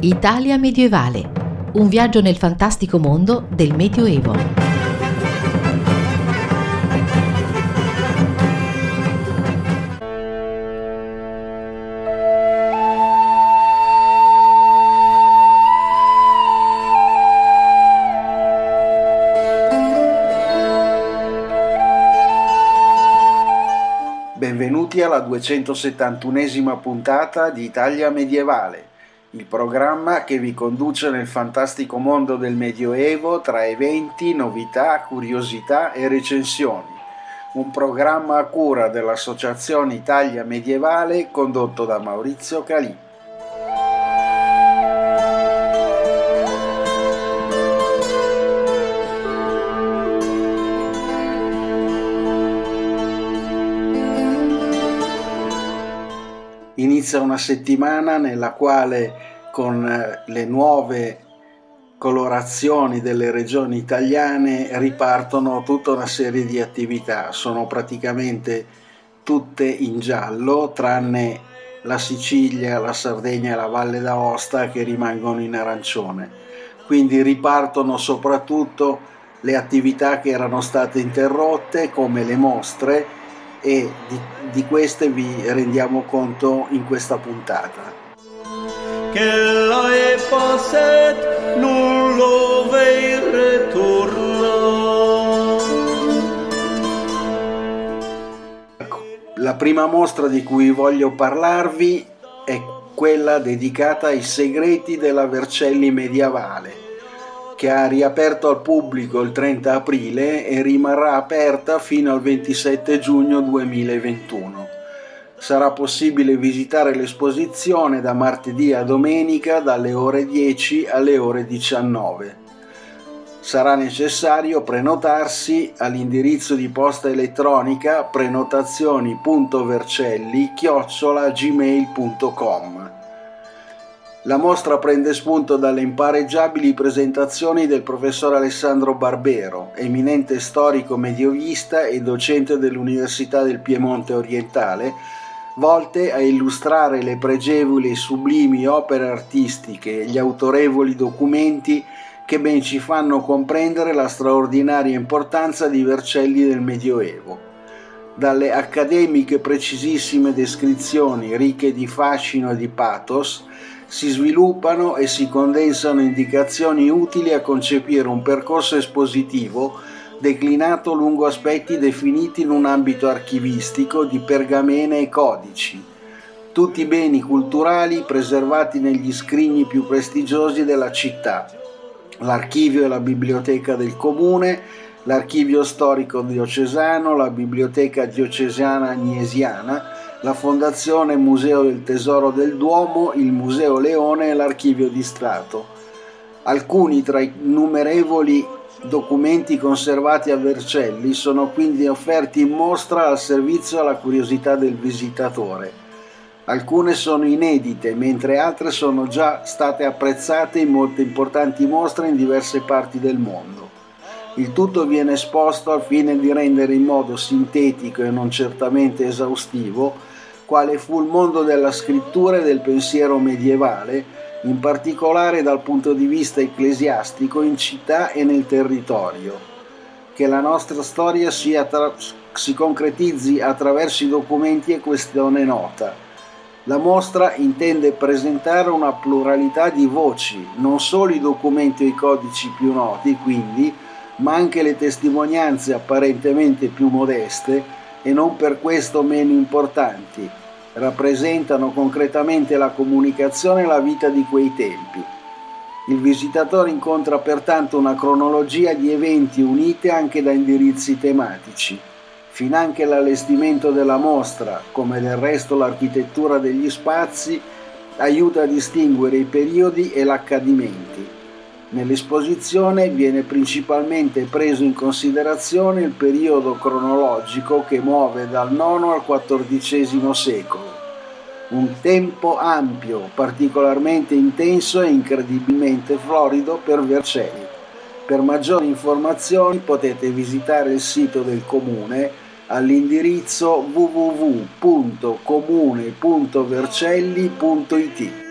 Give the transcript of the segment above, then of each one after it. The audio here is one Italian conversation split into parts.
Italia medievale. Un viaggio nel fantastico mondo del Medioevo. Benvenuti alla 271esima puntata di Italia medievale il programma che vi conduce nel fantastico mondo del Medioevo tra eventi, novità, curiosità e recensioni. Un programma a cura dell'Associazione Italia Medievale condotto da Maurizio Calì. Inizia una settimana nella quale con eh, le nuove colorazioni delle regioni italiane ripartono tutta una serie di attività, sono praticamente tutte in giallo, tranne la Sicilia, la Sardegna e la Valle d'Aosta che rimangono in arancione. Quindi ripartono soprattutto le attività che erano state interrotte come le mostre e di, di queste vi rendiamo conto in questa puntata. Che la è passat non lo vei ecco, La prima mostra di cui voglio parlarvi è quella dedicata ai segreti della Vercelli medievale, che ha riaperto al pubblico il 30 aprile e rimarrà aperta fino al 27 giugno 2021 sarà possibile visitare l'esposizione da martedì a domenica dalle ore 10 alle ore 19. Sarà necessario prenotarsi all'indirizzo di posta elettronica prenotazioni.vercelli-gmail.com. La mostra prende spunto dalle impareggiabili presentazioni del professor Alessandro Barbero, eminente storico medievista e docente dell'Università del Piemonte Orientale, volte a illustrare le pregevoli e sublimi opere artistiche e gli autorevoli documenti che ben ci fanno comprendere la straordinaria importanza di Vercelli del Medioevo. Dalle accademiche precisissime descrizioni ricche di fascino e di pathos, si sviluppano e si condensano indicazioni utili a concepire un percorso espositivo declinato lungo aspetti definiti in un ambito archivistico di pergamene e codici, tutti beni culturali preservati negli scrigni più prestigiosi della città, l'archivio e la biblioteca del comune, l'archivio storico diocesano, la biblioteca diocesana agnesiana, la Fondazione Museo del Tesoro del Duomo, il Museo Leone e l'Archivio di Stato. Alcuni tra i numerevoli documenti conservati a Vercelli sono quindi offerti in mostra al servizio alla curiosità del visitatore. Alcune sono inedite, mentre altre sono già state apprezzate in molte importanti mostre in diverse parti del mondo. Il tutto viene esposto al fine di rendere in modo sintetico e non certamente esaustivo quale fu il mondo della scrittura e del pensiero medievale in particolare dal punto di vista ecclesiastico in città e nel territorio. Che la nostra storia tra- si concretizzi attraverso i documenti è questione nota. La mostra intende presentare una pluralità di voci, non solo i documenti o i codici più noti, quindi, ma anche le testimonianze apparentemente più modeste e non per questo meno importanti, rappresentano concretamente la comunicazione e la vita di quei tempi. Il visitatore incontra pertanto una cronologia di eventi unite anche da indirizzi tematici. Finanche l'allestimento della mostra, come del resto l'architettura degli spazi, aiuta a distinguere i periodi e l'accadimenti. Nell'esposizione viene principalmente preso in considerazione il periodo cronologico che muove dal IX al XIV secolo, un tempo ampio, particolarmente intenso e incredibilmente florido per Vercelli. Per maggiori informazioni potete visitare il sito del comune all'indirizzo www.comune.vercelli.it.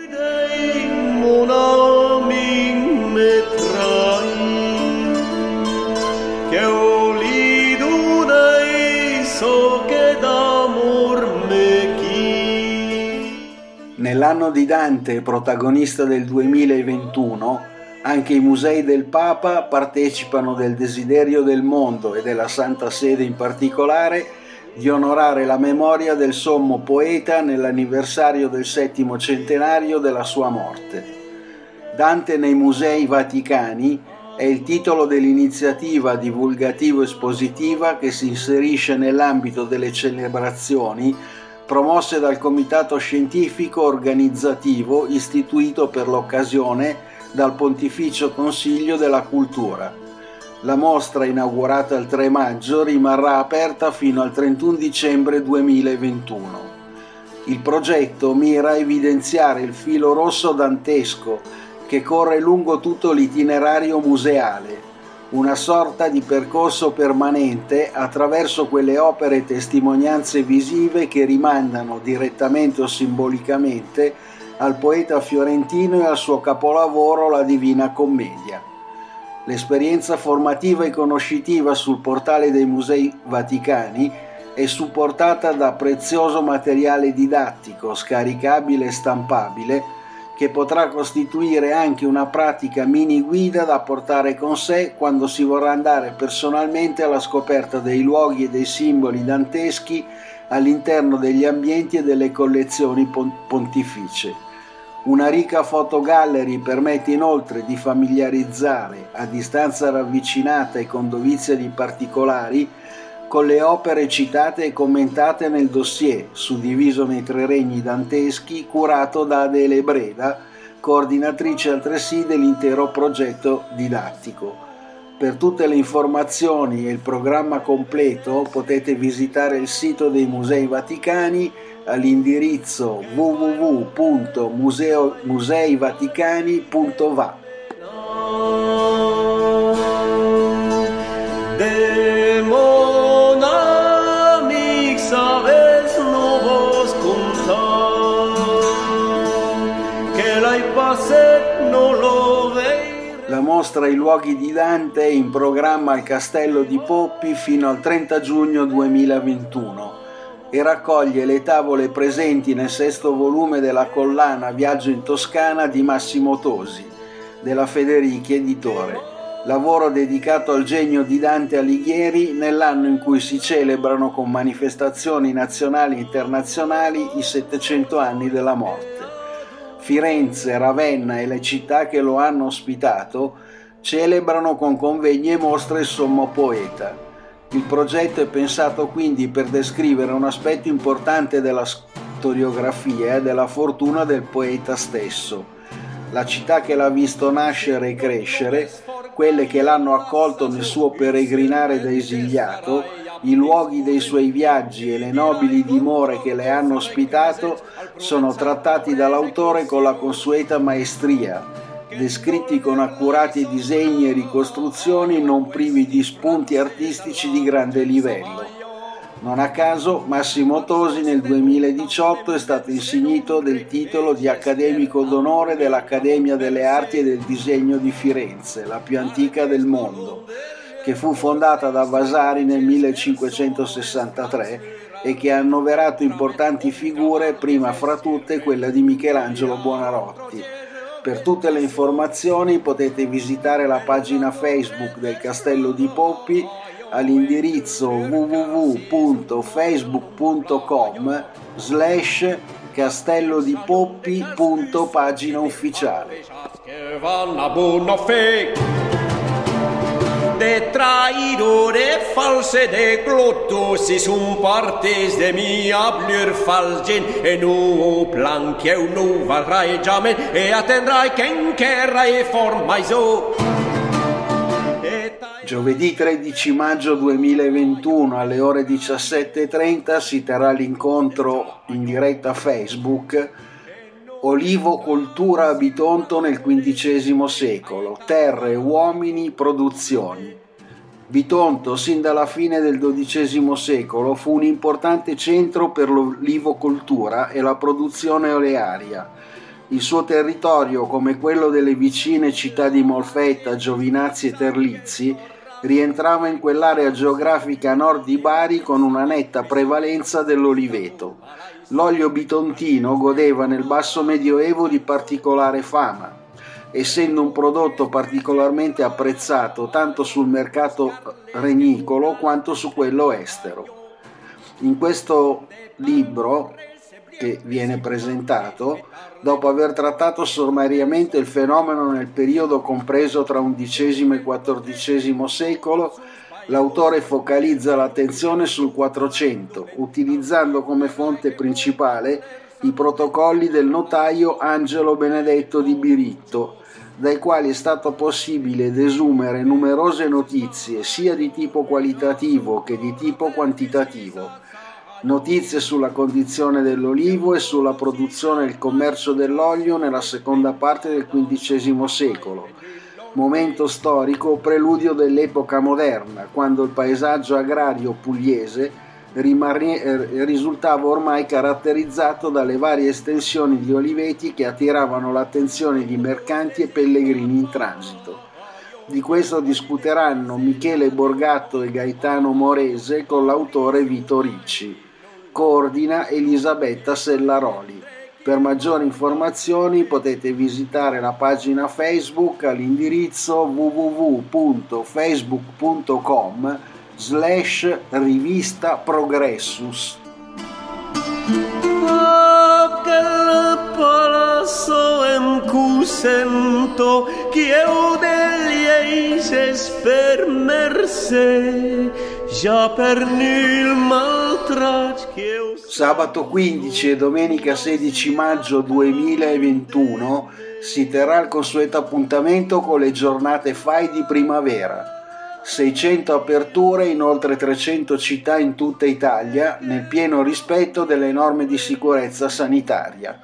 Nell'anno di Dante, protagonista del 2021, anche i musei del Papa partecipano del desiderio del mondo e della Santa Sede in particolare di onorare la memoria del sommo poeta nell'anniversario del settimo centenario della sua morte. Dante nei musei vaticani è il titolo dell'iniziativa divulgativo-espositiva che si inserisce nell'ambito delle celebrazioni promosse dal Comitato Scientifico Organizzativo istituito per l'occasione dal Pontificio Consiglio della Cultura. La mostra, inaugurata il 3 maggio, rimarrà aperta fino al 31 dicembre 2021. Il progetto mira a evidenziare il filo rosso dantesco che corre lungo tutto l'itinerario museale, una sorta di percorso permanente attraverso quelle opere e testimonianze visive che rimandano direttamente o simbolicamente al poeta fiorentino e al suo capolavoro La Divina Commedia. L'esperienza formativa e conoscitiva sul portale dei Musei Vaticani è supportata da prezioso materiale didattico, scaricabile e stampabile, che potrà costituire anche una pratica mini guida da portare con sé quando si vorrà andare personalmente alla scoperta dei luoghi e dei simboli danteschi all'interno degli ambienti e delle collezioni pontificie. Una ricca fotogallery permette inoltre di familiarizzare a distanza ravvicinata e con dovizia di particolari con le opere citate e commentate nel dossier, suddiviso nei tre regni danteschi, curato da Adele Breda, coordinatrice altresì dell'intero progetto didattico. Per tutte le informazioni e il programma completo potete visitare il sito dei Musei Vaticani all'indirizzo www.museivaticani.va. mostra I luoghi di Dante in programma al Castello di Poppi fino al 30 giugno 2021 e raccoglie le tavole presenti nel sesto volume della collana Viaggio in Toscana di Massimo Tosi, della Federichi Editore, lavoro dedicato al genio di Dante Alighieri nell'anno in cui si celebrano con manifestazioni nazionali e internazionali i 700 anni della morte. Firenze, Ravenna e le città che lo hanno ospitato celebrano con convegni e mostre il sommo poeta. Il progetto è pensato quindi per descrivere un aspetto importante della storiografia e della fortuna del poeta stesso, la città che l'ha visto nascere e crescere, quelle che l'hanno accolto nel suo peregrinare da esiliato i luoghi dei suoi viaggi e le nobili dimore che le hanno ospitato sono trattati dall'autore con la consueta maestria, descritti con accurati disegni e ricostruzioni non privi di spunti artistici di grande livello. Non a caso Massimo Tosi nel 2018 è stato insignito del titolo di accademico d'onore dell'Accademia delle Arti e del Disegno di Firenze, la più antica del mondo che fu fondata da Vasari nel 1563 e che ha annoverato importanti figure, prima fra tutte quella di Michelangelo Buonarroti. Per tutte le informazioni potete visitare la pagina Facebook del Castello di Poppi all'indirizzo www.facebook.com slash castello di poppi.pagina ufficiale de traidore false de glotto si sun partes de mia blur falgen e nu plan che nu valrai jamen e attendrai che rai formai so Giovedì 13 maggio 2021 alle ore 17.30 si terrà l'incontro in diretta Facebook Olivo coltura a Bitonto nel XV secolo, terre, uomini, produzioni. Bitonto, sin dalla fine del XII secolo, fu un importante centro per l'olivocoltura e la produzione olearia. Il suo territorio, come quello delle vicine città di Molfetta, Giovinazzi e Terlizzi, rientrava in quell'area geografica nord di Bari con una netta prevalenza dell'oliveto. L'olio bitontino godeva nel basso medioevo di particolare fama, essendo un prodotto particolarmente apprezzato tanto sul mercato renicolo quanto su quello estero. In questo libro che viene presentato, dopo aver trattato sommariamente il fenomeno nel periodo compreso tra XI e XIV secolo, l'autore focalizza l'attenzione sul 400, utilizzando come fonte principale i protocolli del notaio Angelo Benedetto di Biritto, dai quali è stato possibile desumere numerose notizie sia di tipo qualitativo che di tipo quantitativo Notizie sulla condizione dell'olivo e sulla produzione e il commercio dell'olio nella seconda parte del XV secolo, momento storico preludio dell'epoca moderna, quando il paesaggio agrario pugliese eh, risultava ormai caratterizzato dalle varie estensioni di oliveti che attiravano l'attenzione di mercanti e pellegrini in transito. Di questo discuteranno Michele Borgatto e Gaetano Morese con l'autore Vito Ricci coordina Elisabetta Sellaroli. Per maggiori informazioni potete visitare la pagina Facebook all'indirizzo www.facebook.com slash rivista progressus. Palazzo que eu delieis per mercé, già per maltrac Sabato 15 e domenica 16 maggio 2021 si terrà il consueto appuntamento con le giornate FAI di primavera. 600 aperture in oltre 300 città in tutta Italia, nel pieno rispetto delle norme di sicurezza sanitaria.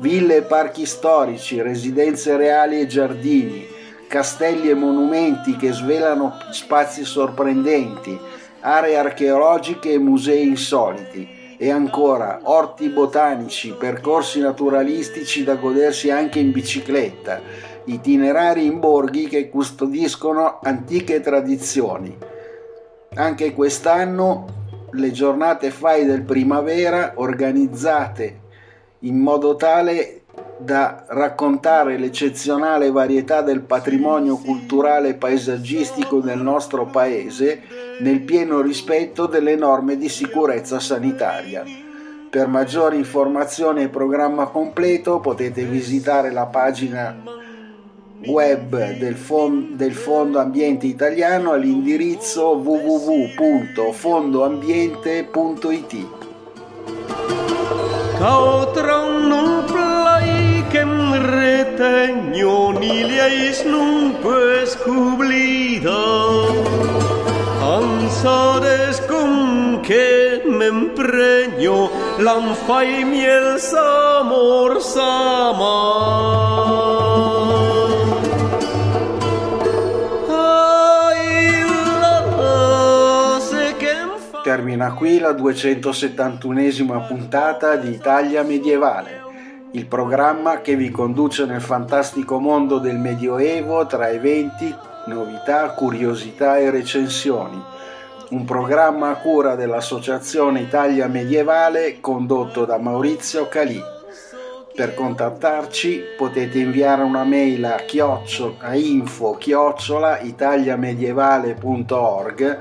Ville e parchi storici, residenze reali e giardini, castelli e monumenti che svelano spazi sorprendenti, aree archeologiche e musei insoliti e ancora orti botanici, percorsi naturalistici da godersi anche in bicicletta, itinerari in borghi che custodiscono antiche tradizioni. Anche quest'anno le giornate FAI del primavera organizzate in modo tale da raccontare l'eccezionale varietà del patrimonio culturale e paesaggistico del nostro paese nel pieno rispetto delle norme di sicurezza sanitaria. Per maggiori informazioni e programma completo potete visitare la pagina web del, Fond- del Fondo Ambiente Italiano all'indirizzo www.fondoambiente.it. Retegno niliais non pues cublida Ansades cum que m'empregno Lam fai miel samor sama. Termina qui la 271esima puntata di Italia medievale, il programma che vi conduce nel fantastico mondo del Medioevo tra eventi, novità, curiosità e recensioni. Un programma a cura dell'Associazione Italia Medievale condotto da Maurizio Calì. Per contattarci potete inviare una mail a, chiocciola, a info chiocciola italiamedievale.org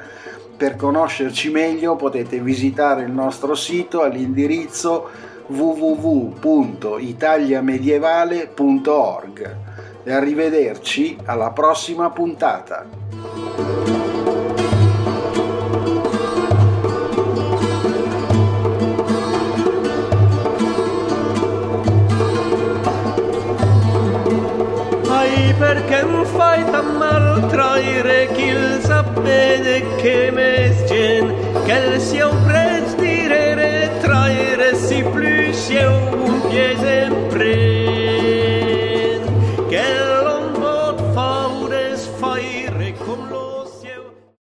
per conoscerci meglio potete visitare il nostro sito all'indirizzo www.italiamedievale.org e arrivederci alla prossima puntata. perché mi fai tan mal traire chi il sapete che me Yes,